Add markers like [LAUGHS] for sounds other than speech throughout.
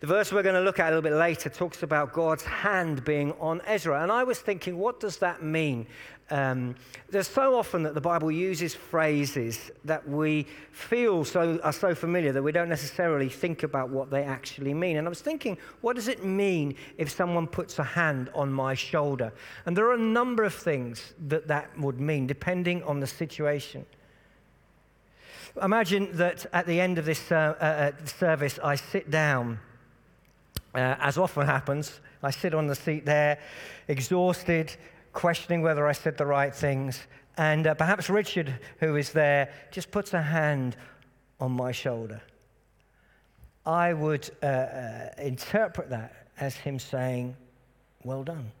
The verse we're going to look at a little bit later talks about God's hand being on Ezra. And I was thinking, what does that mean? Um, there's so often that the Bible uses phrases that we feel so, are so familiar that we don't necessarily think about what they actually mean. And I was thinking, what does it mean if someone puts a hand on my shoulder? And there are a number of things that that would mean, depending on the situation. Imagine that at the end of this uh, uh, uh service, I sit down uh, as often happens, I sit on the seat there, exhausted, questioning whether I said the right things. And uh, perhaps Richard, who is there, just puts a hand on my shoulder. I would uh, uh, interpret that as him saying, Well done,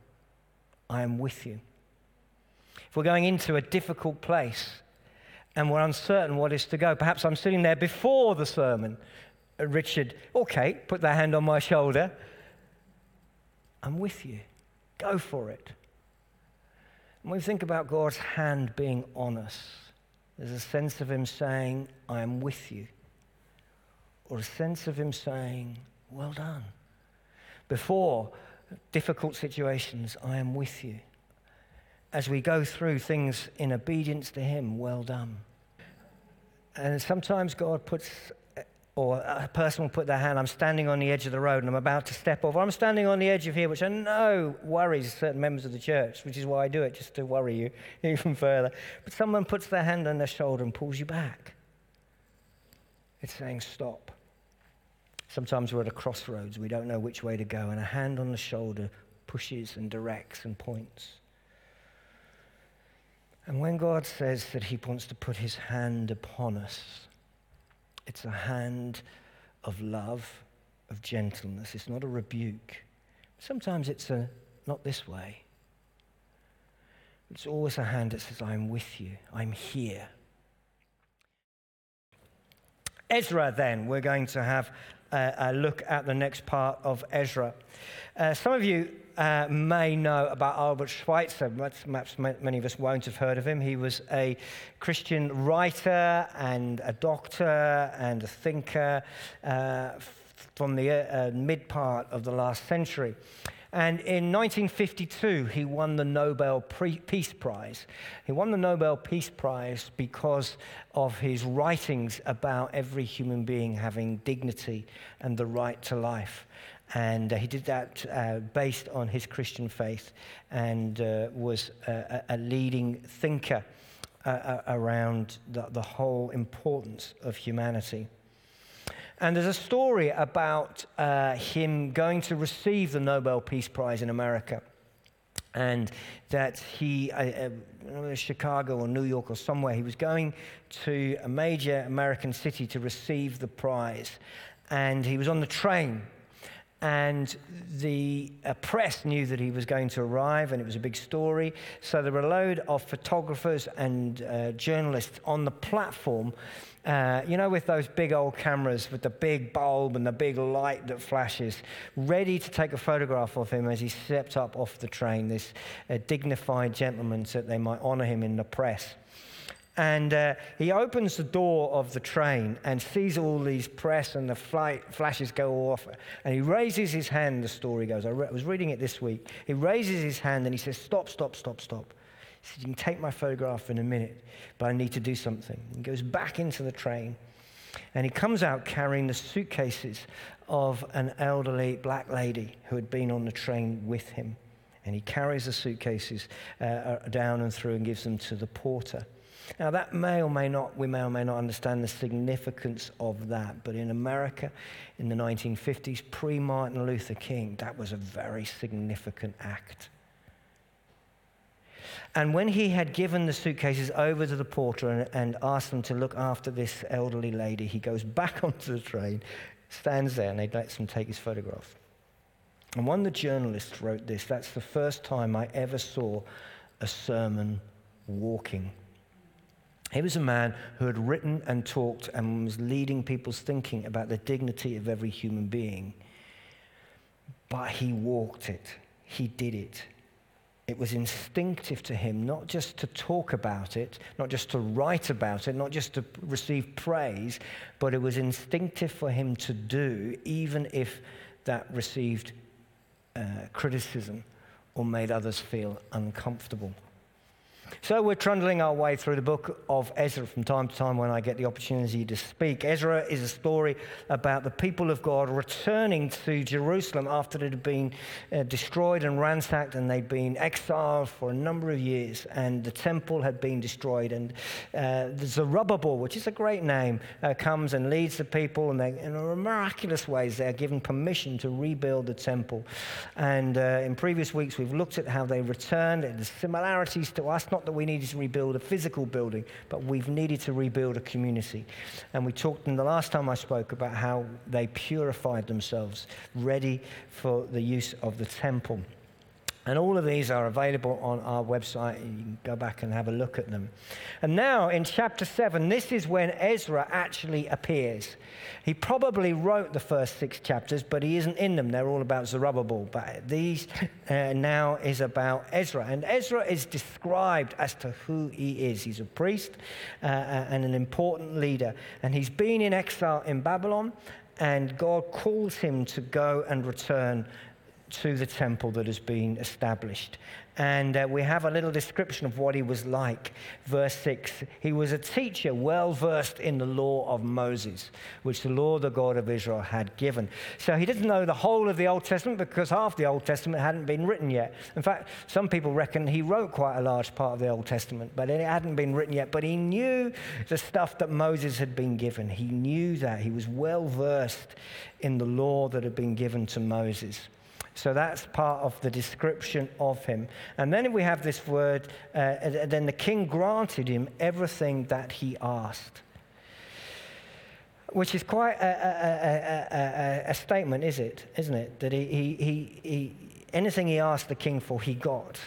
I am with you. If we're going into a difficult place and we're uncertain what is to go, perhaps I'm sitting there before the sermon uh, Richard, okay, put their hand on my shoulder. I'm with you. Go for it. When we think about God's hand being on us, there's a sense of Him saying, I am with you. Or a sense of Him saying, Well done. Before difficult situations, I am with you. As we go through things in obedience to Him, well done. And sometimes God puts or a person will put their hand, I'm standing on the edge of the road and I'm about to step off. I'm standing on the edge of here, which I know worries certain members of the church, which is why I do it, just to worry you [LAUGHS] even further. But someone puts their hand on their shoulder and pulls you back. It's saying, stop. Sometimes we're at a crossroads, we don't know which way to go, and a hand on the shoulder pushes and directs and points. And when God says that He wants to put His hand upon us, it's a hand of love, of gentleness. It's not a rebuke. Sometimes it's a not this way. It's always a hand that says, I'm with you, I'm here. Ezra, then, we're going to have a, a look at the next part of Ezra. Uh, some of you uh, may know about Albert Schweitzer. Perhaps many of us won't have heard of him. He was a Christian writer and a doctor and a thinker uh, from the uh, mid part of the last century. And in 1952, he won the Nobel Peace Prize. He won the Nobel Peace Prize because of his writings about every human being having dignity and the right to life. And uh, he did that uh, based on his Christian faith and uh, was a, a, leading thinker uh, uh, around the, the, whole importance of humanity. And there's a story about uh, him going to receive the Nobel Peace Prize in America. And that he, Chicago or New York or somewhere, he was going to a major American city to receive the prize. And he was on the train and the uh, press knew that he was going to arrive, and it was a big story. So there were a load of photographers and uh, journalists on the platform. Uh, you know, with those big old cameras with the big bulb and the big light that flashes, ready to take a photograph of him as he stepped up off the train, this uh, dignified gentleman, so that they might honor him in the press. And uh, he opens the door of the train and sees all these press and the flight flashes go off. And he raises his hand, the story goes. I, re- I was reading it this week. He raises his hand and he says, Stop, stop, stop, stop. He says, You can take my photograph in a minute, but I need to do something. He goes back into the train and he comes out carrying the suitcases of an elderly black lady who had been on the train with him. And he carries the suitcases uh, uh down and through and gives them to the porter. Now, that may or may not, we may or may not understand the significance of that, but in America in the 1950s, pre Martin Luther King, that was a very significant act. And when he had given the suitcases over to the porter and, and, asked them to look after this elderly lady, he goes back [LAUGHS] onto the train, stands there, and they let him take his photograph. And one of the journalists wrote this that's the first time I ever saw a sermon walking. He was a man who had written and talked and was leading people's thinking about the dignity of every human being. But he walked it, he did it. It was instinctive to him not just to talk about it, not just to write about it, not just to receive praise, but it was instinctive for him to do, even if that received uh, criticism or made others feel uncomfortable. So we're trundling our way through the book of Ezra from time to time when I get the opportunity to speak. Ezra is a story about the people of God returning to Jerusalem after it had been uh, destroyed and ransacked and they'd been exiled for a number of years and the temple had been destroyed. And uh, Zerubbabel, which is a great name, uh, comes and leads the people and they, in miraculous ways they're given permission to rebuild the temple. And uh, in previous weeks we've looked at how they returned and the similarities to us, not that we needed to rebuild a physical building, but we've needed to rebuild a community. And we talked in the last time I spoke about how they purified themselves, ready for the use of the temple. And all of these are available on our website. You can go back and have a look at them. And now in chapter 7, this is when Ezra actually appears. He probably wrote the first six chapters, but he isn't in them. They're all about Zerubbabel. But these uh, now is about Ezra. And Ezra is described as to who he is. He's a priest uh, uh and an important leader. And he's been in exile in Babylon, and God calls him to go and return to the temple that has been established. And uh, we have a little description of what he was like. Verse 6 He was a teacher well versed in the law of Moses, which the Lord, the God of Israel, had given. So he didn't know the whole of the Old Testament because half the Old Testament hadn't been written yet. In fact, some people reckon he wrote quite a large part of the Old Testament, but it hadn't been written yet. But he knew the stuff that Moses had been given. He knew that. He was well versed in the law that had been given to Moses. So that's part of the description of him. And then we have this word, uh, then the king granted him everything that he asked. Which is quite a, a, a, a statement, is it? Isn't it? That he, he, he, he, anything he asked the king for, he got.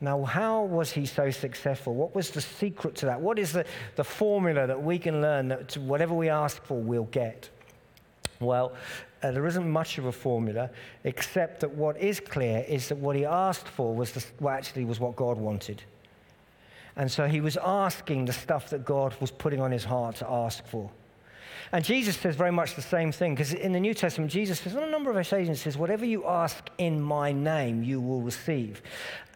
Now, how was he so successful? What was the secret to that? What is the, the formula that we can learn that whatever we ask for, we'll get? Well, uh, there isn't much of a formula, except that what is clear is that what he asked for was the, well, actually was what God wanted. And so he was asking the stuff that God was putting on his heart to ask for. And Jesus says very much the same thing, because in the New Testament, Jesus says on a number of occasions, says, Whatever you ask in my name, you will receive.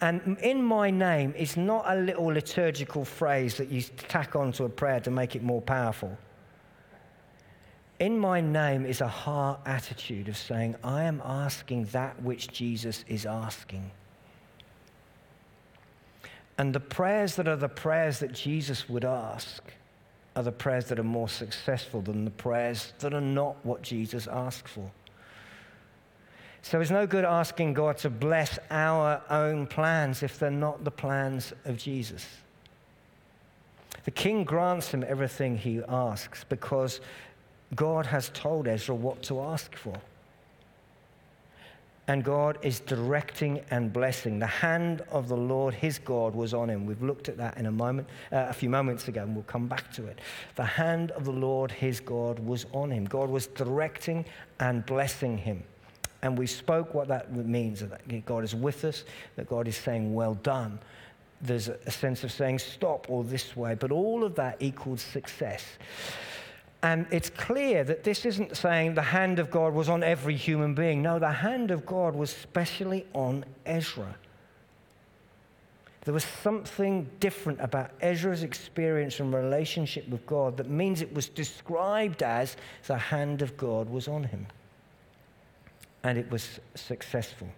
And in my name is not a little liturgical phrase that you tack onto a prayer to make it more powerful. In my name is a heart attitude of saying, I am asking that which Jesus is asking. And the prayers that are the prayers that Jesus would ask are the prayers that are more successful than the prayers that are not what Jesus asked for. So it's no good asking God to bless our own plans if they're not the plans of Jesus. The king grants him everything he asks because God has told Ezra what to ask for. And God is directing and blessing. The hand of the Lord, his God, was on him. We've looked at that in a moment, uh, a few moments ago, and we'll come back to it. The hand of the Lord, his God, was on him. God was directing and blessing him. And we spoke what that means that God is with us, that God is saying, Well done. There's a sense of saying, Stop, or this way. But all of that equals success. And it's clear that this isn't saying the hand of God was on every human being. No, the hand of God was specially on Ezra. There was something different about Ezra's experience and relationship with God that means it was described as the hand of God was on him. And it was successful.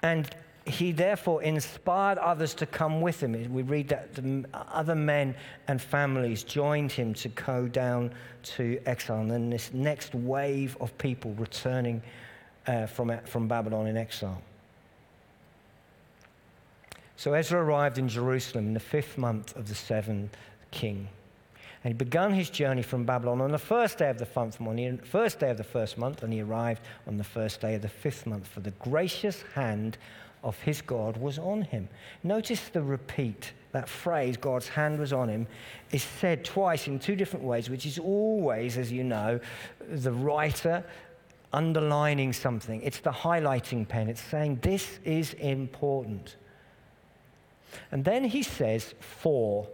And he therefore inspired others to come with him. We read that the other men and families joined him to go down to exile. And then this next wave of people returning uh, from, from Babylon in exile. So Ezra arrived in Jerusalem in the fifth month of the seventh king. And he began his journey from Babylon on the first day of the month, on the first day of the first month, and he arrived on the first day of the fifth month. For the gracious hand of his God was on him. Notice the repeat. That phrase, God's hand was on him, is said twice in two different ways, which is always, as you know, the writer underlining something. It's the highlighting pen. It's saying, This is important. And then he says, For.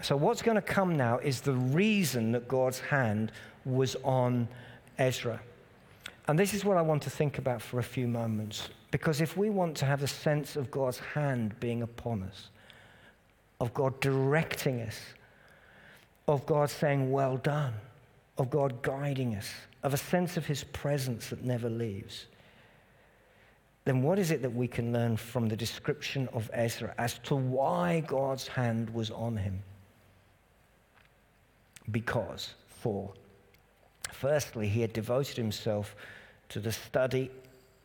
So, what's going to come now is the reason that God's hand was on Ezra. And this is what I want to think about for a few moments. Because if we want to have a sense of God's hand being upon us, of God directing us, of God saying, Well done, of God guiding us, of a sense of His presence that never leaves, then what is it that we can learn from the description of Ezra as to why God's hand was on him? Because, for, firstly, he had devoted himself to the study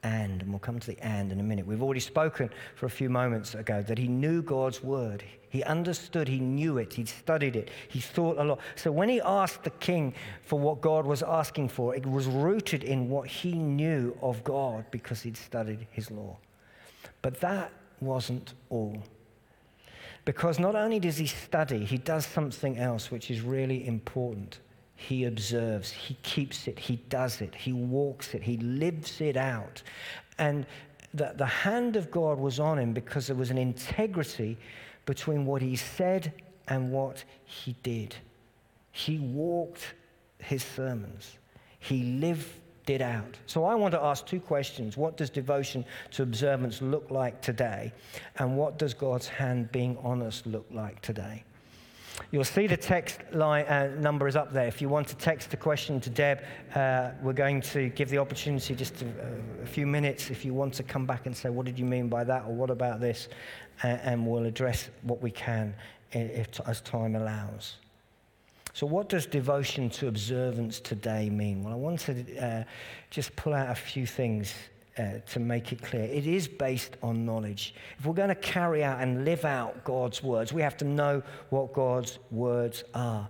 and, and we'll come to the and in a minute. We've already spoken for a few moments ago that he knew God's word. He understood, he knew it, he'd studied it, he thought a lot. So when he asked the king for what God was asking for, it was rooted in what he knew of God because he'd studied his law. But that wasn't all. Because not only does he study, he does something else which is really important. He observes, he keeps it, he does it, he walks it, he lives it out. And the, the hand of God was on him because there was an integrity between what he said and what he did. He walked his sermons, he lived it out. So I want to ask two questions. What does devotion to observance look like today? And what does God's hand being on us look like today? You'll see the text line, uh, number is up there. If you want to text the question to Deb, uh, we're going to give the opportunity just to, uh, a few minutes if you want to come back and say, What did you mean by that? or What about this? and we'll address what we can if, as time allows. So, what does devotion to observance today mean? Well, I want to uh, just pull out a few things uh, to make it clear. It is based on knowledge. If we're going to carry out and live out God's words, we have to know what God's words are.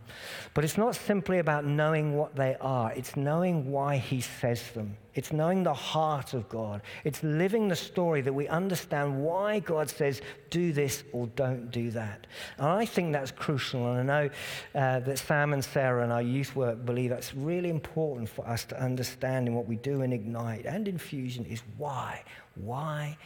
But it's not simply about knowing what they are, it's knowing why He says them. It's knowing the heart of God. It's living the story that we understand why God says, do this or don't do that. And I think that's crucial. And I know uh, that Sam and Sarah and our youth work believe that's really important for us to understand in what we do in Ignite and Infusion is why. Why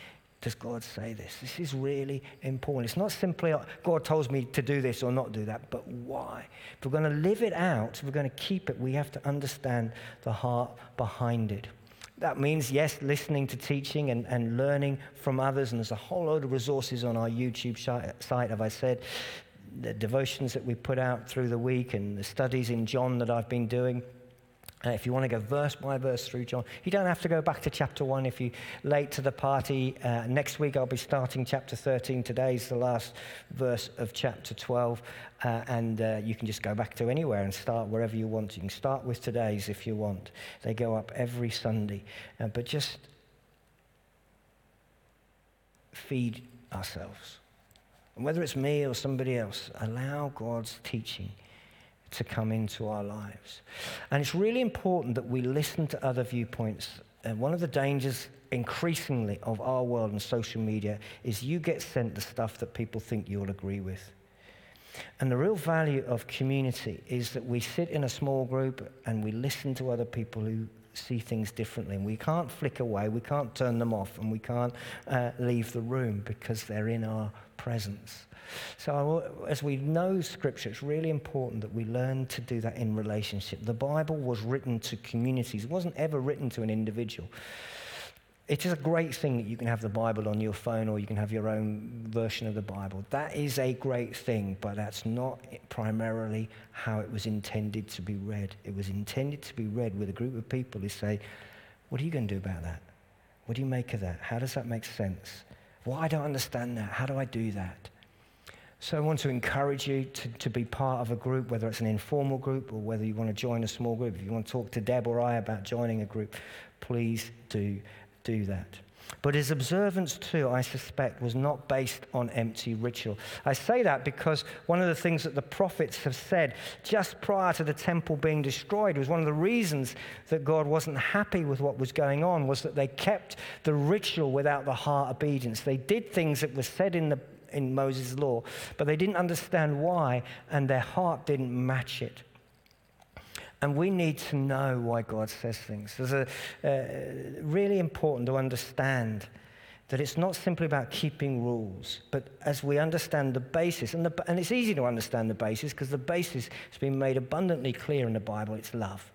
does God say this? This is really important. It's not simply uh, God tells me to do this or not do that, but why? If we're going to live it out, if we're going to keep it, we have to understand the heart behind it. That means, yes, listening to teaching and, and learning from others. And there's a whole load of resources on our YouTube site, have I said. The devotions that we put out through the week and the studies in John that I've been doing. Uh, if you want to go verse by verse through John, you don't have to go back to chapter 1 if you're late to the party. Uh, next week I'll be starting chapter 13. Today's the last verse of chapter 12. Uh, and uh, you can just go back to anywhere and start wherever you want. You can start with today's if you want. They go up every Sunday. Uh, but just feed ourselves. And whether it's me or somebody else, allow God's teaching to come into our lives. And it's really important that we listen to other viewpoints. And one of the dangers increasingly of our world and social media is you get sent the stuff that people think you'll agree with. And the real value of community is that we sit in a small group and we listen to other people who see things differently. And we can't flick away, we can't turn them off, and we can't uh, leave the room because they're in our presence. So, as we know Scripture, it's really important that we learn to do that in relationship. The Bible was written to communities, it wasn't ever written to an individual. It is a great thing that you can have the Bible on your phone or you can have your own version of the Bible. That is a great thing, but that's not primarily how it was intended to be read. It was intended to be read with a group of people who say, What are you going to do about that? What do you make of that? How does that make sense? Well, I don't understand that. How do I do that? So I want to encourage you to, to be part of a group, whether it's an informal group or whether you want to join a small group. If you want to talk to Deb or I about joining a group, please do do that. But his observance, too, I suspect, was not based on empty ritual. I say that because one of the things that the prophets have said just prior to the temple being destroyed was one of the reasons that God wasn't happy with what was going on was that they kept the ritual without the heart obedience. They did things that were said in the in Moses' law, but they didn't understand why, and their heart didn't match it. And we need to know why God says things. It's uh, really important to understand that it's not simply about keeping rules, but as we understand the basis, and, the, and it's easy to understand the basis because the basis has been made abundantly clear in the Bible it's love.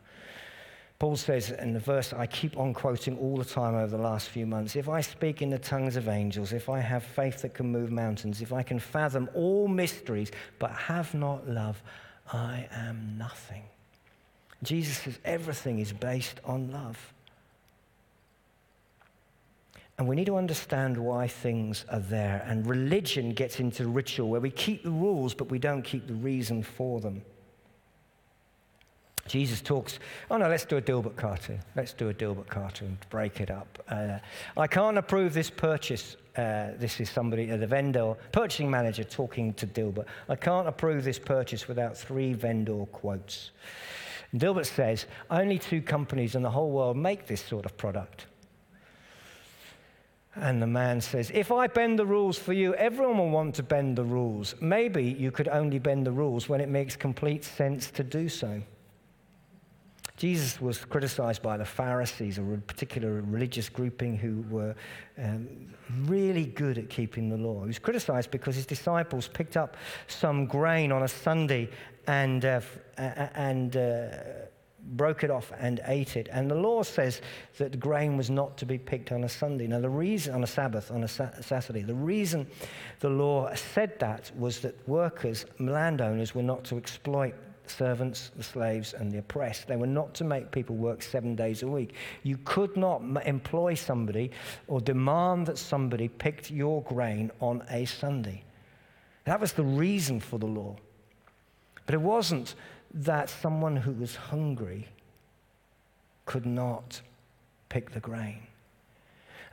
Paul says in the verse I keep on quoting all the time over the last few months if I speak in the tongues of angels, if I have faith that can move mountains, if I can fathom all mysteries but have not love, I am nothing. Jesus says everything is based on love. And we need to understand why things are there. And religion gets into ritual where we keep the rules, but we don't keep the reason for them. Jesus talks, oh no, let's do a Dilbert cartoon. Let's do a Dilbert cartoon, break it up. Uh, I can't approve this purchase. Uh, this is somebody, uh, the vendor, purchasing manager talking to Dilbert. I can't approve this purchase without three vendor quotes. Dilbert says, only two companies in the whole world make this sort of product. And the man says, If I bend the rules for you, everyone will want to bend the rules. Maybe you could only bend the rules when it makes complete sense to do so. Jesus was criticized by the Pharisees, a particular religious grouping who were um, really good at keeping the law. He was criticized because his disciples picked up some grain on a Sunday and, uh, and uh, broke it off and ate it. And the law says that grain was not to be picked on a Sunday. Now, the reason, on a Sabbath, on a Saturday, the reason the law said that was that workers, landowners, were not to exploit servants, the slaves, and the oppressed. They were not to make people work seven days a week. You could not employ somebody or demand that somebody picked your grain on a Sunday. That was the reason for the law. But it wasn't that someone who was hungry could not pick the grain.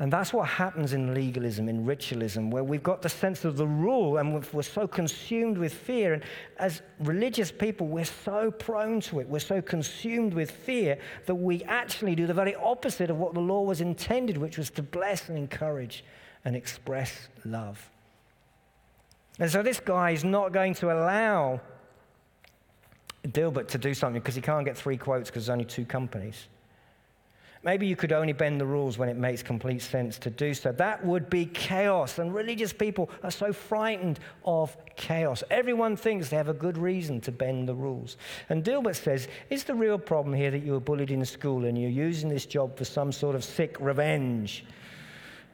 And that's what happens in legalism, in ritualism, where we've got the sense of the rule and we're so consumed with fear. And as religious people, we're so prone to it. We're so consumed with fear that we actually do the very opposite of what the law was intended, which was to bless and encourage and express love. And so this guy is not going to allow Dilbert to do something because he can't get three quotes because there's only two companies. Maybe you could only bend the rules when it makes complete sense to do so. That would be chaos. And religious people are so frightened of chaos. Everyone thinks they have a good reason to bend the rules. And Dilbert says, Is the real problem here that you were bullied in school and you're using this job for some sort of sick revenge?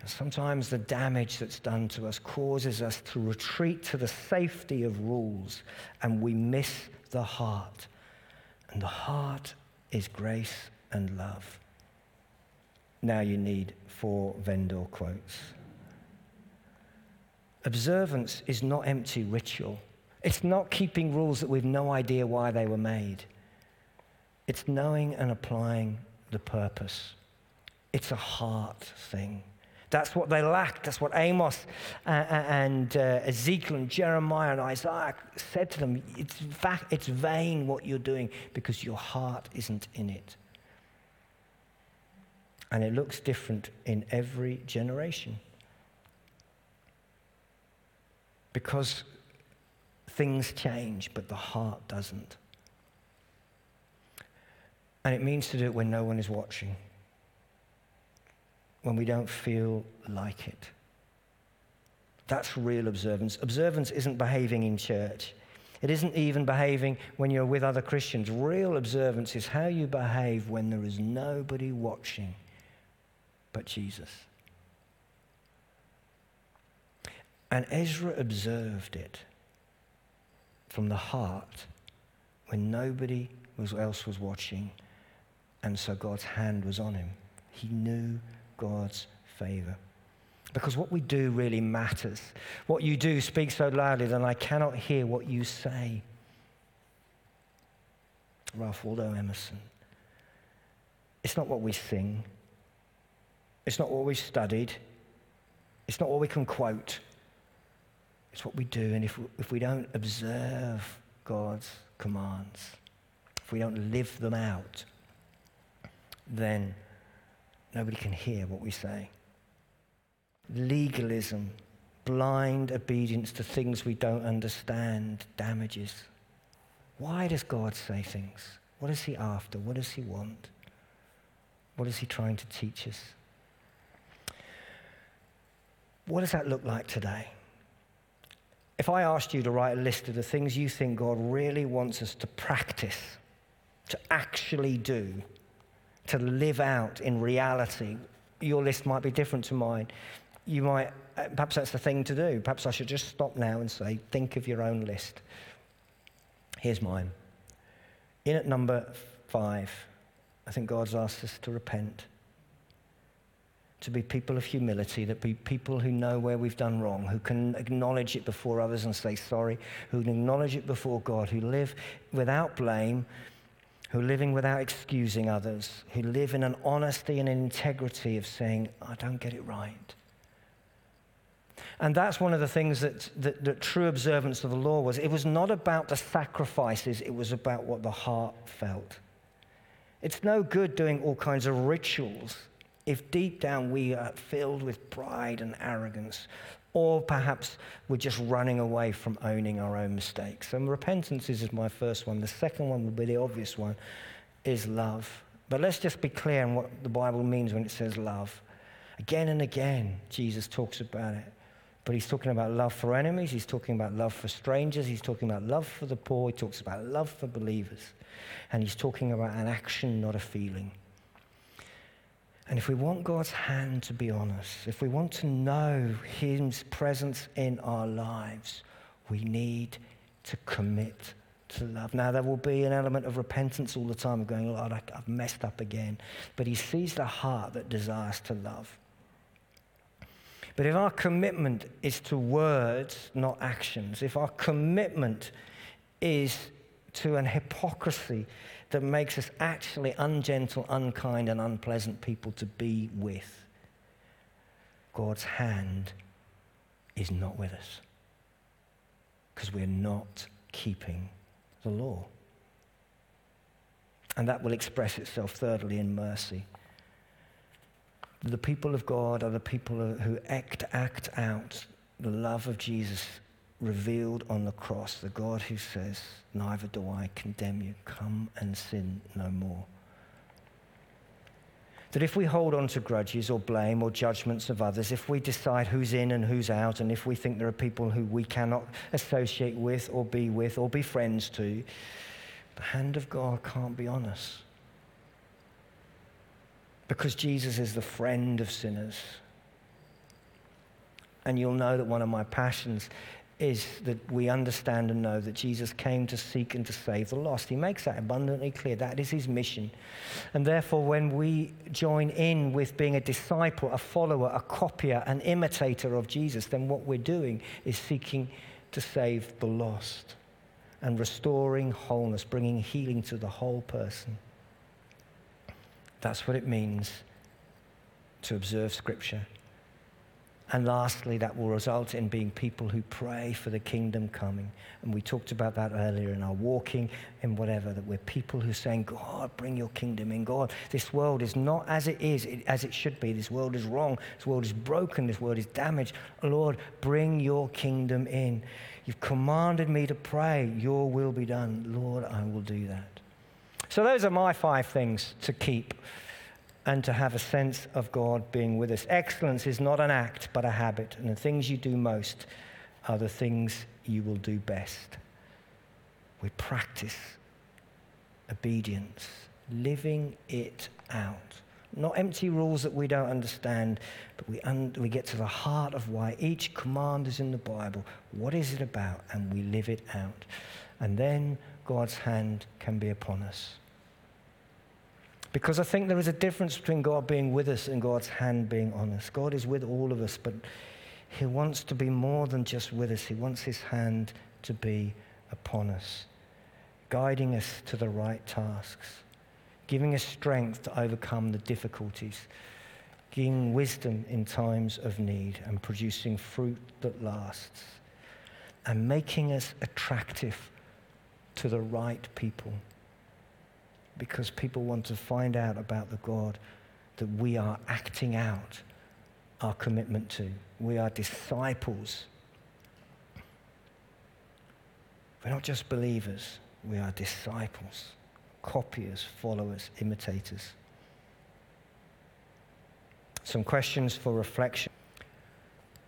sometimes the damage that's done to us causes us to retreat to the safety of rules and we miss the heart. And the heart is grace and love. Now you need four vendor quotes. Observance is not empty ritual. It's not keeping rules that we've no idea why they were made. It's knowing and applying the purpose. It's a heart thing. That's what they lacked. That's what Amos uh, uh, and uh, Ezekiel and Jeremiah and Isaiah said to them. It's vain what you're doing because your heart isn't in it. And it looks different in every generation. Because things change, but the heart doesn't. And it means to do it when no one is watching, when we don't feel like it. That's real observance. Observance isn't behaving in church. It isn't even behaving when you're with other Christians. Real observance is how you behave when there is nobody watching but Jesus. And Ezra observed it from the heart when nobody else was watching, and so God's hand was on him. He knew God's favor. Because what we do really matters. What you do speaks so loudly that I cannot hear what you say. Ralph Waldo Emerson. It's not what we sing, it's not what we studied. It's not what we can quote. It's what we do. And if we, if we don't observe God's commands, if we don't live them out, then nobody can hear what we say. Legalism, blind obedience to things we don't understand, damages. Why does God say things? What is He after? What does He want? What is He trying to teach us? What does that look like today? If I asked you to write a list of the things you think God really wants us to practice, to actually do, to live out in reality. Your list might be different to mine. You might, uh, perhaps that's the thing to do. Perhaps I should just stop now and say, think of your own list. Here's mine. In at number five, I think God's asked us to repent, to be people of humility, that be people who know where we've done wrong, who can acknowledge it before others and say sorry, who can acknowledge it before God, who live without blame, who are living without excusing others, who live in an honesty and an integrity of saying, I don't get it right. And that's one of the things that, that, that, true observance of the law was. It was not about the sacrifices, it was about what the heart felt. It's no good doing all kinds of rituals if deep down we are filled with pride and arrogance, or perhaps we're just running away from owning our own mistakes. And repentance is my first one. The second one will be the obvious one is love. But let's just be clear on what the Bible means when it says love. Again and again, Jesus talks about it. But he's talking about love for enemies, he's talking about love for strangers, he's talking about love for the poor, he talks about love for believers. And he's talking about an action, not a feeling. And if we want God's hand to be on us, if we want to know His presence in our lives, we need to commit to love. Now, there will be an element of repentance all the time of going, Lord, I've messed up again. But He sees the heart that desires to love. But if our commitment is to words, not actions, if our commitment is to an hypocrisy that makes us actually ungentle, unkind, and unpleasant people to be with, God's hand is not with us because we're not keeping the law. And that will express itself, thirdly, in mercy. The people of God are the people who act, act out the love of Jesus revealed on the cross, the God who says, Neither do I condemn you. Come and sin no more. That if we hold on to grudges or blame or judgments of others, if we decide who's in and who's out, and if we think there are people who we cannot associate with or be with or be friends to, the hand of God can't be on us. Because Jesus is the friend of sinners. And you'll know that one of my passions is that we understand and know that Jesus came to seek and to save the lost. He makes that abundantly clear. That is his mission. And therefore, when we join in with being a disciple, a follower, a copier, an imitator of Jesus, then what we're doing is seeking to save the lost and restoring wholeness, bringing healing to the whole person. That's what it means to observe Scripture. And lastly, that will result in being people who pray for the kingdom coming. And we talked about that earlier in our walking in whatever, that we're people who are saying, God, bring your kingdom in. God, this world is not as it is, as it should be. This world is wrong. This world is broken. This world is damaged. Lord, bring your kingdom in. You've commanded me to pray, your will be done. Lord, I will do that. So those are my five things to keep and to have a sense of God being with us. Excellence is not an act, but a habit. And the things you do most are the things you will do best. We practice obedience, living it out. Not empty rules that we don't understand, but we, un- we get to the heart of why each command is in the Bible. What is it about? And we live it out. And then God's hand can be upon us. Because I think there is a difference between God being with us and God's hand being on us. God is with all of us, but He wants to be more than just with us. He wants His hand to be upon us, guiding us to the right tasks, giving us strength to overcome the difficulties, giving wisdom in times of need, and producing fruit that lasts, and making us attractive to the right people because people want to find out about the God that we are acting out our commitment to. We are disciples. We're not just believers, we are disciples, copiers, followers, imitators. Some questions for reflection.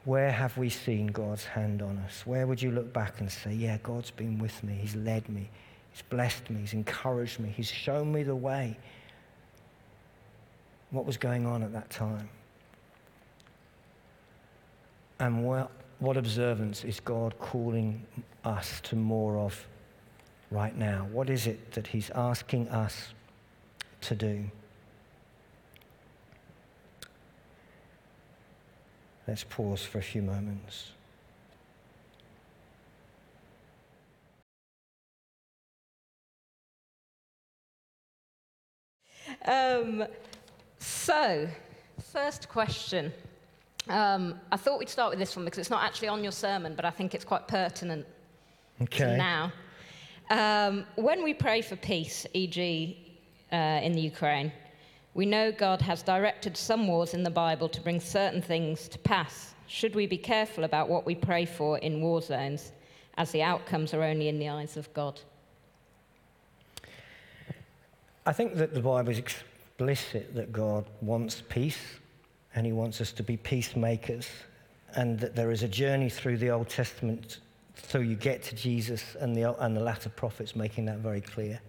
Where have we seen God's hand on us? Where would you look back and say, Yeah, God's been with me, He's led me, He's blessed me, He's encouraged me, He's shown me the way. what was going on at that time? And what, what observance is God calling us to more of right now? What is it that He's asking us to do? Let's pause for a few moments. Um, so, first question. Um, I thought we'd start with this one because it's not actually on your sermon, but I think it's quite pertinent Okay. to now. Um, when we pray for peace, e.g., uh, in the Ukraine, we know God has directed some wars in the Bible to bring certain things to pass. Should we be careful about what we pray for in war zones, as the outcomes are only in the eyes of God? I think that the Bible is explicit that God wants peace and he wants us to be peacemakers and that there is a journey through the Old Testament so you get to Jesus and the, and the latter prophets making that very clear.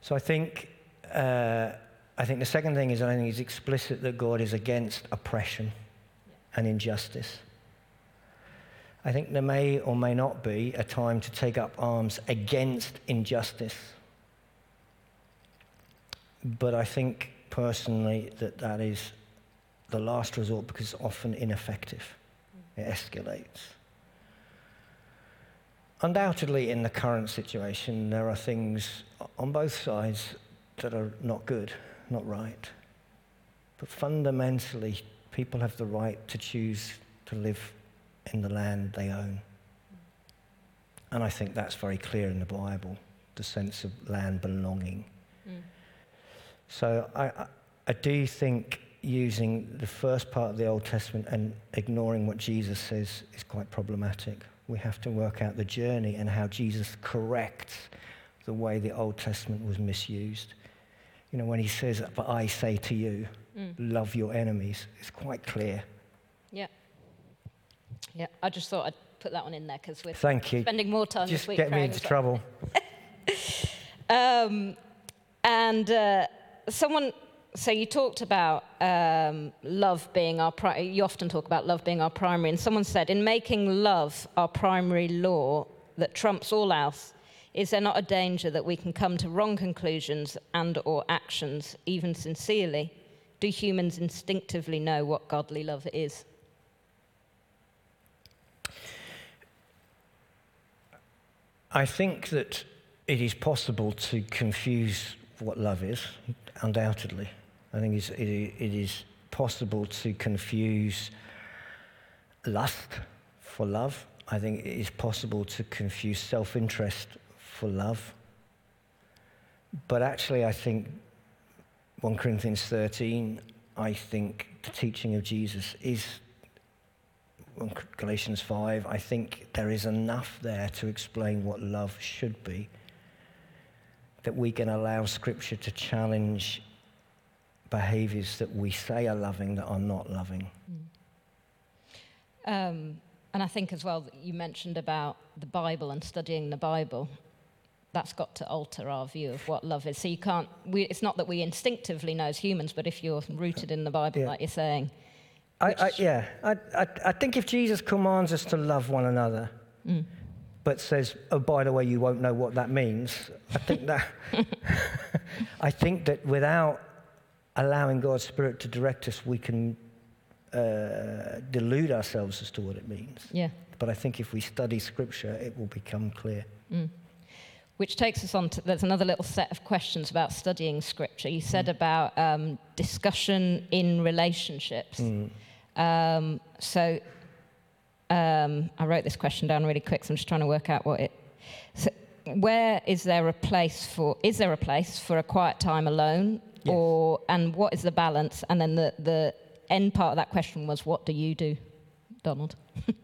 So I think, uh, I think the second thing is I think it's explicit that God is against oppression and injustice. I think there may or may not be a time to take up arms against injustice. But I think personally that that is the last resort because it's often ineffective. It escalates. Undoubtedly, in the current situation, there are things on both sides that are not good, not right. But fundamentally, people have the right to choose to live in the land they own. And I think that's very clear in the Bible the sense of land belonging. Mm. So I, I, do think using the first part of the Old Testament and ignoring what Jesus says is quite problematic. We have to work out the journey and how Jesus corrects the way the Old Testament was misused. You know, when he says, But I say to you, love your enemies, it's quite clear. Yeah. Yeah, I just thought I'd put that one in there because we're Thank you. spending more time Just this week get me into trouble. [LAUGHS] Um, and uh, someone, so you talked about um, love being our, pri- you often talk about love being our primary, and someone said, in making love our primary law that trumps all else, is there not a danger that we can come to wrong conclusions and or actions, even sincerely? Do humans instinctively know what godly love is? I think that it is possible to confuse what love is, undoubtedly. I think it, it is possible to confuse lust for love. I think it is possible to confuse self interest for love. But actually, I think 1 Corinthians 13, I think the teaching of Jesus is 1 Galatians 5, I think there is enough there to explain what love should be. That we can allow Scripture to challenge behaviors that we say are loving that are not loving. Um, and I think as well that you mentioned about the Bible and studying the Bible. That's got to alter our view of what love is. So you can't. We, it's not that we instinctively know as humans, but if you're rooted in the Bible, Yeah. like you're saying, I, I, yeah, I, I, I think if Jesus commands us to love one another, but says, "Oh, by the way, you won't know what that means," I think that [LAUGHS] I think that without allowing God's Spirit to direct us, we can uh, delude ourselves as to what it means. yeah. But I think if we study Scripture, it will become clear. Which takes us on to there's another little set of questions about studying scripture. You said about um, discussion in relationships. Um, so um, I wrote this question down really quick, so I'm just trying to work out what it. So where is there a place for? Is there a place for a quiet time alone, Yes. or and what is the balance? And then the the end part of that question was, what do you do, Donald? [LAUGHS]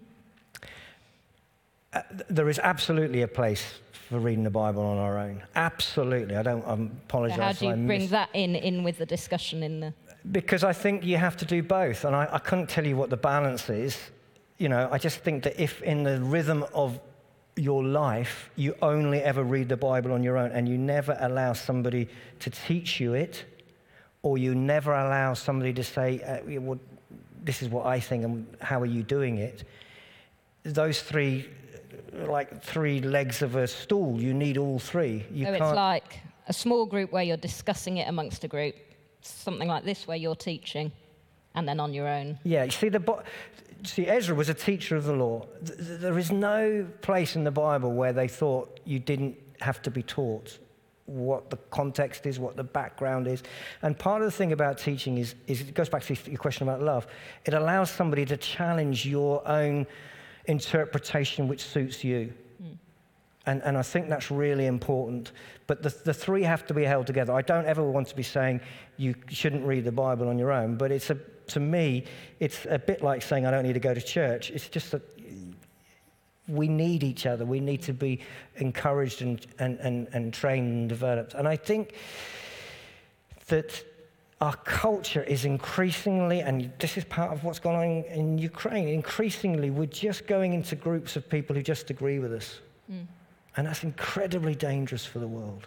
Uh, there is absolutely a place for reading the Bible on our own. Absolutely. I don't I apologize. How do you bring that in in with the discussion in the? Because I think you have to do both. And I, I couldn't tell you what the balance is. You know, I just think that if in the rhythm of your life, you only ever read the Bible on your own and you never allow somebody to teach you it or you never allow somebody to say, uh, well, this is what I think and how are you doing it, those three, like three legs of a stool, you need all three. You so can't, it's like a small group where you're discussing it amongst a group, something like this where you're teaching, and then on your own. Yeah, you see, the, Bi- see, Ezra was a teacher of the law. Th- th- There is no place in the Bible where they thought you didn't have to be taught what the context is, what the background is. And part of the thing about teaching is, is it goes back to your question about love. It allows somebody to challenge your own interpretation which suits you. Hmm. And, and I think that's really important. But the, the three have to be held together. I don't ever want to be saying you shouldn't read the Bible on your own, but it's a, to me, it's a bit like saying I don't need to go to church. It's just that we need each other. We need to be encouraged and, and, and, and trained and developed. And I think that our culture is increasingly, and this is part of what's going on in, in Ukraine, increasingly we're just going into groups of people who just agree with us. Hmm. And that's incredibly dangerous for the world,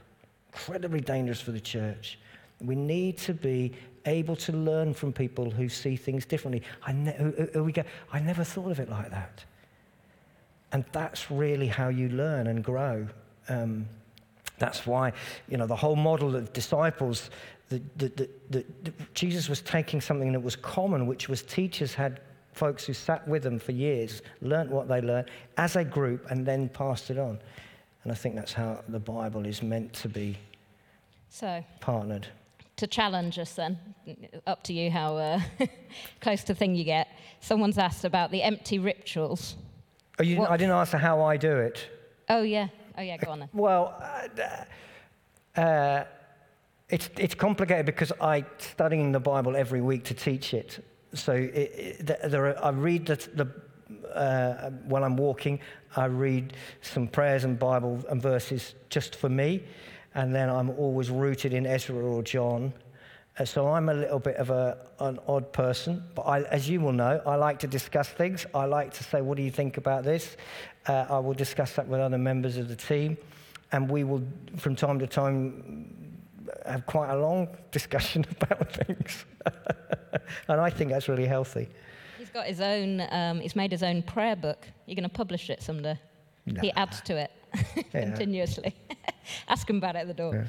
incredibly dangerous for the church. We need to be able to learn from people who see things differently. I, ne- we go, I never thought of it like that. And that's really how you learn and grow. Um, that's why, you know, the whole model of disciples, the, the, the, the, the- Jesus was taking something that was common, which was teachers had folks who sat with them for years, learnt what they learned as a group, and then passed it on. And I think that's how the Bible is meant to be So, partnered. To challenge us then, up to you how uh, [LAUGHS] close to thing you get. Someone's asked about the empty rituals. Oh, you, I didn't answer how I do it. Oh, yeah. Oh, yeah, go on then. [LAUGHS] Well, uh, uh, it's, it's complicated because I'm studying the Bible every week to teach it. So it, it, there are, I read the, the uh, while I'm walking, I read some prayers and Bible and verses just for me, and then I'm always rooted in Ezra or John. Uh, so I'm a little bit of a, an odd person, but I, as you will know, I like to discuss things. I like to say, "What do you think about this?" Uh, I will discuss that with other members of the team, and we will, from time to time, have quite a long [LAUGHS] discussion [LAUGHS] about things. and I think that's really healthy. He's got his own, um, he's made his own prayer book. You're going to publish it someday. He adds to it. [LAUGHS] continuously. [LAUGHS] Ask him about it at the door.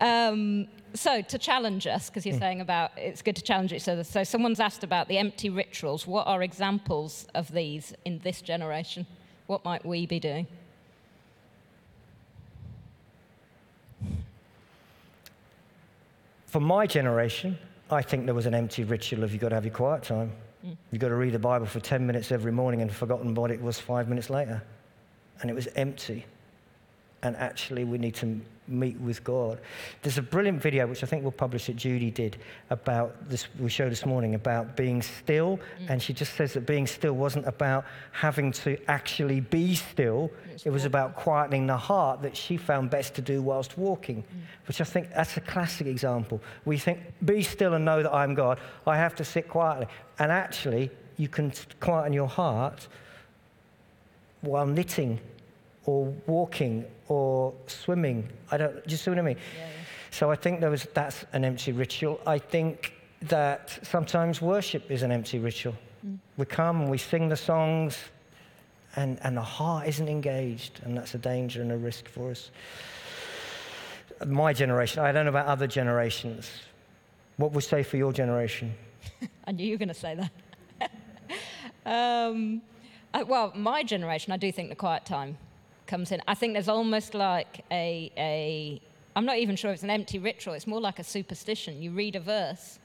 Um, so, to challenge us, because you're saying about it's good to challenge each other. So, someone's asked about the empty rituals. What are examples of these in this generation? What might we be doing? For my generation, I think there was an empty ritual of you've got to have your quiet time. You've got to read the Bible for 10 minutes every morning and forgotten what it was five minutes later. And it was empty. And actually, we need to meet with God. There's a brilliant video, which I think we'll publish that Judy did, about this, we showed this morning, about being still. Mm. And she just says that being still wasn't about having to actually be still, it was about quietening the heart that she found best to do whilst walking, mm. which I think that's a classic example. We think, be still and know that I'm God. I have to sit quietly. And actually, you can quieten your heart while knitting or walking or swimming. I don't, do you see what I mean? Yeah. So I think there was, that's an empty ritual. I think that sometimes worship is an empty ritual. We come and we sing the songs and, and the heart isn't engaged and that's a danger and a risk for us. My generation, I don't know about other generations. What would say for your generation? [LAUGHS] I knew you were going to say that. [LAUGHS] um, uh, well, my generation, I do think the quiet time comes in. I think there's almost like a, a, I'm not even sure if it's an empty ritual, it's more like a superstition. You read a verse,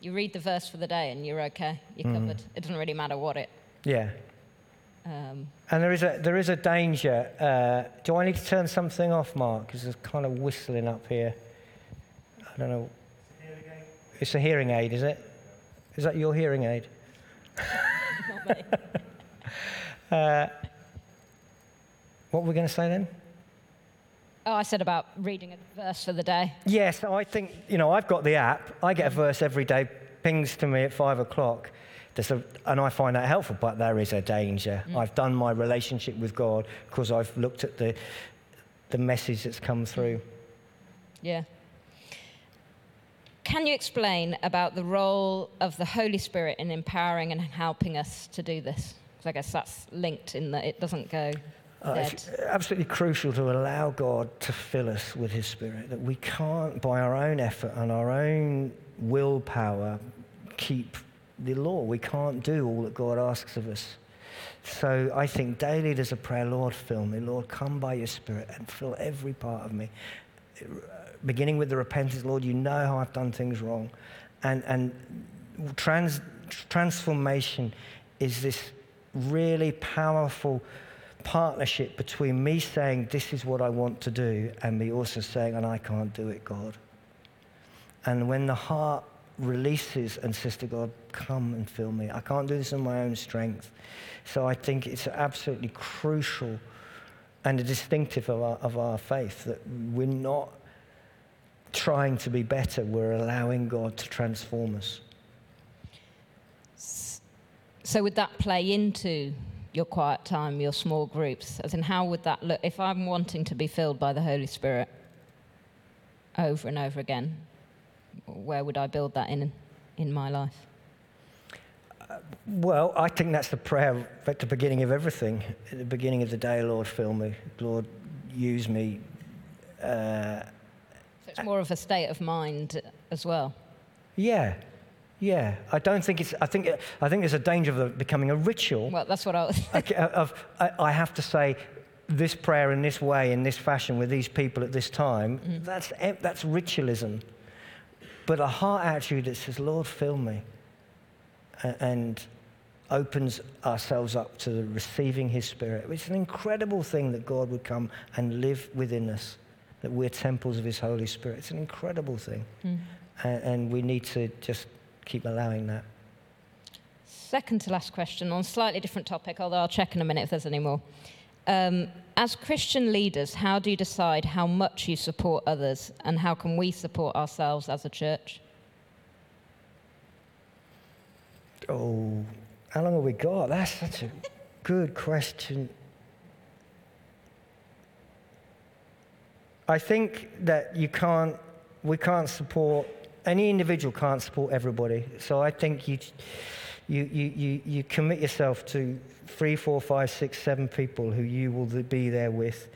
you read the verse for the day, and you're okay, you're covered. It doesn't really matter what it. Yeah. Um, And there is a, there is a danger. Uh, do I need to turn something off, Mark? Because there's kind of whistling up here. I don't know. It's a hearing aid, is it? Is that your hearing aid? [LAUGHS] not me. [LAUGHS] Uh, what were we going to say then? oh, I said about reading a verse for the day. Yes, I think, you know, I've got the app. I get a verse every day, pings to me at five o'clock. A, and I find that helpful, but there is a danger. Mm. I've done my relationship with God because I've looked at the, the message that's come through. Yeah. can you explain about the role of the Holy Spirit in empowering and helping us to do this? Because I guess that's linked in that it doesn't go Uh, it's absolutely crucial to allow God to fill us with His Spirit. That we can't, by our own effort and our own willpower, keep the law. We can't do all that God asks of us. So I think daily there's a prayer, Lord, fill me. Lord, come by your Spirit and fill every part of me. Beginning with the repentance, Lord, you know how I've done things wrong. And, and trans, transformation is this really powerful partnership between me saying, This is what I want to do, and me also saying, And I can't do it, God. And when the heart releases and says to God, Come and fill me, I can't do this in my own strength. So I think it's absolutely crucial and a distinctive of our, of our faith that we're not trying to be better, we're allowing God to transform us. So would that play into your quiet time, your small groups? As in, how would that look if I'm wanting to be filled by the Holy Spirit over and over again? Where would I build that in in my life? Well, I think that's the prayer at the beginning of everything. At the beginning of the day, Lord, fill me. Lord, use me. Uh, So it's more of a state of mind as well. yeah, yeah. I don't think it's. I think. I think there's a danger of it becoming a ritual. Well, that's what I was. [LAUGHS] Okay, uh, of I, I have to say this prayer in this way, in this fashion, with these people at this time. Mm-hmm. That's eh, that's ritualism. But a heart attitude that says, "Lord, fill me," and opens ourselves up to receiving His Spirit. It's an incredible thing that God would come and live within us. That we're temples of His Holy Spirit. It's an incredible thing, mm. A- and we need to just keep allowing that. Second to last question on a slightly different topic, although I'll check in a minute if there's any more. Um, as Christian leaders, how do you decide how much you support others and how can we support ourselves as a church? Oh, how long have we got? That's such a good question. I think that you can't, we can't support, any individual can't support everybody. So I think you, you, you, you, you commit yourself to three, four, five, six, seven people who you will be there with,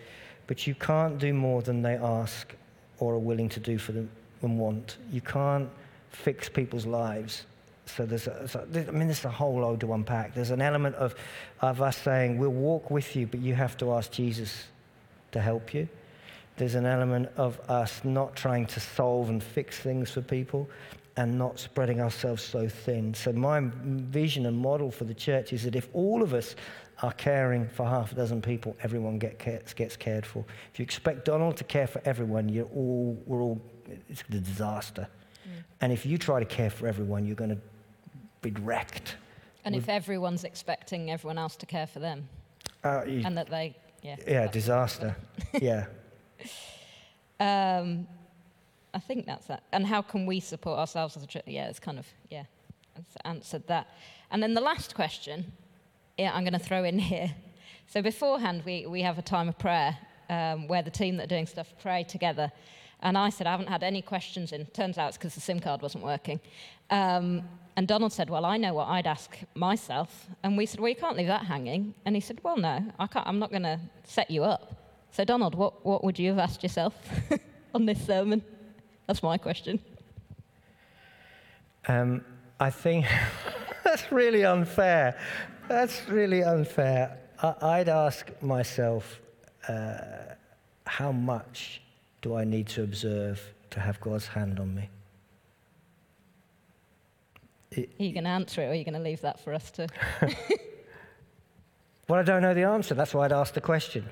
but you can't do more than they ask or are willing to do for them and want. You can't fix people's lives. So there's, a, so there's- I mean, there's a whole load to unpack. There's an element of, of us saying, we'll walk with you, but you have to ask Jesus to help you. There's an element of us not trying to solve and fix things for people and not spreading ourselves so thin. So, my vision and model for the church is that if all of us are caring for half a dozen people, everyone get gets cared for. If you expect Donald to care for everyone, you're all, we're all, it's a disaster. And if you try to care for everyone, you're going to be wrecked. And if everyone's expecting everyone else to care for them Uh, you- and that they, yeah. yeah, disaster. [LAUGHS] yeah. [LAUGHS] Um, I think that's that. And how can we support ourselves as a church? Yeah, it's kind of, yeah, answered that. And then the last question, yeah, I'm going to throw in [LAUGHS] here. So beforehand, we, we have a time of prayer um, where the team that are doing stuff pray together. And I said, I haven't had any questions in. Turns out it's because the SIM card wasn't working. Um, and Donald said, Well, I know what I'd ask myself. And we said, Well, you can't leave that hanging. And he said, Well, no, I can't, I'm not going to set you up. So, Donald, what, what would you have asked yourself [LAUGHS] on this sermon? That's my question. Um, I think [LAUGHS] that's really unfair. That's really unfair. I, I'd ask myself, uh, how much do I need to observe to have God's hand on me? Are you going to answer it or are you going to leave that for us to? [LAUGHS] Well, I don't know the answer. That's why I'd ask the question.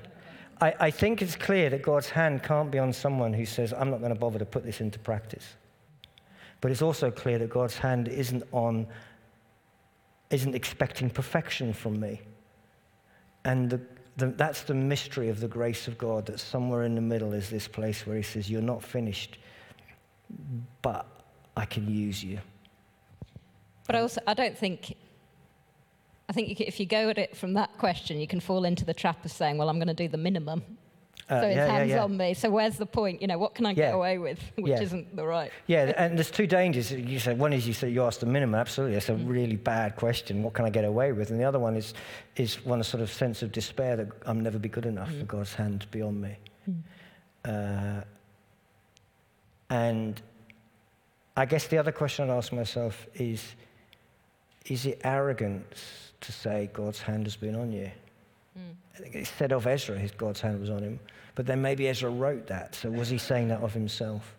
I, I think it's clear that God's hand can't be on someone who says, I'm not going to bother to put this into practice. But it's also clear that God's hand isn't on, isn't expecting perfection from me. And the, the, that's the mystery of the grace of God, that somewhere in the middle is this place where He says, You're not finished, but I can use you. But I also, I don't think. I think you if you go at it from that question, you can fall into the trap of saying, "Well, I'm going to do the minimum," Uh, so it's yeah, yeah, hands yeah. on me. So where's the point? You know, what can I get away with, which Yeah. isn't the right. Yeah, and there's two dangers. You said one is you say you asked the minimum. Absolutely, that's a really bad question. What can I get away with? And the other one is is one sort of sense of despair that I'll never be good enough for God's hand to be on me. Uh, and I guess the other question I'd ask myself is: Is it arrogance to say God's hand has been on you? Hmm. It said of Ezra, his God's hand was on him, but then maybe Ezra wrote that. So was he saying that of himself?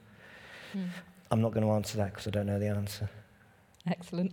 Hmm. I'm not going to answer that because I don't know the answer. Excellent.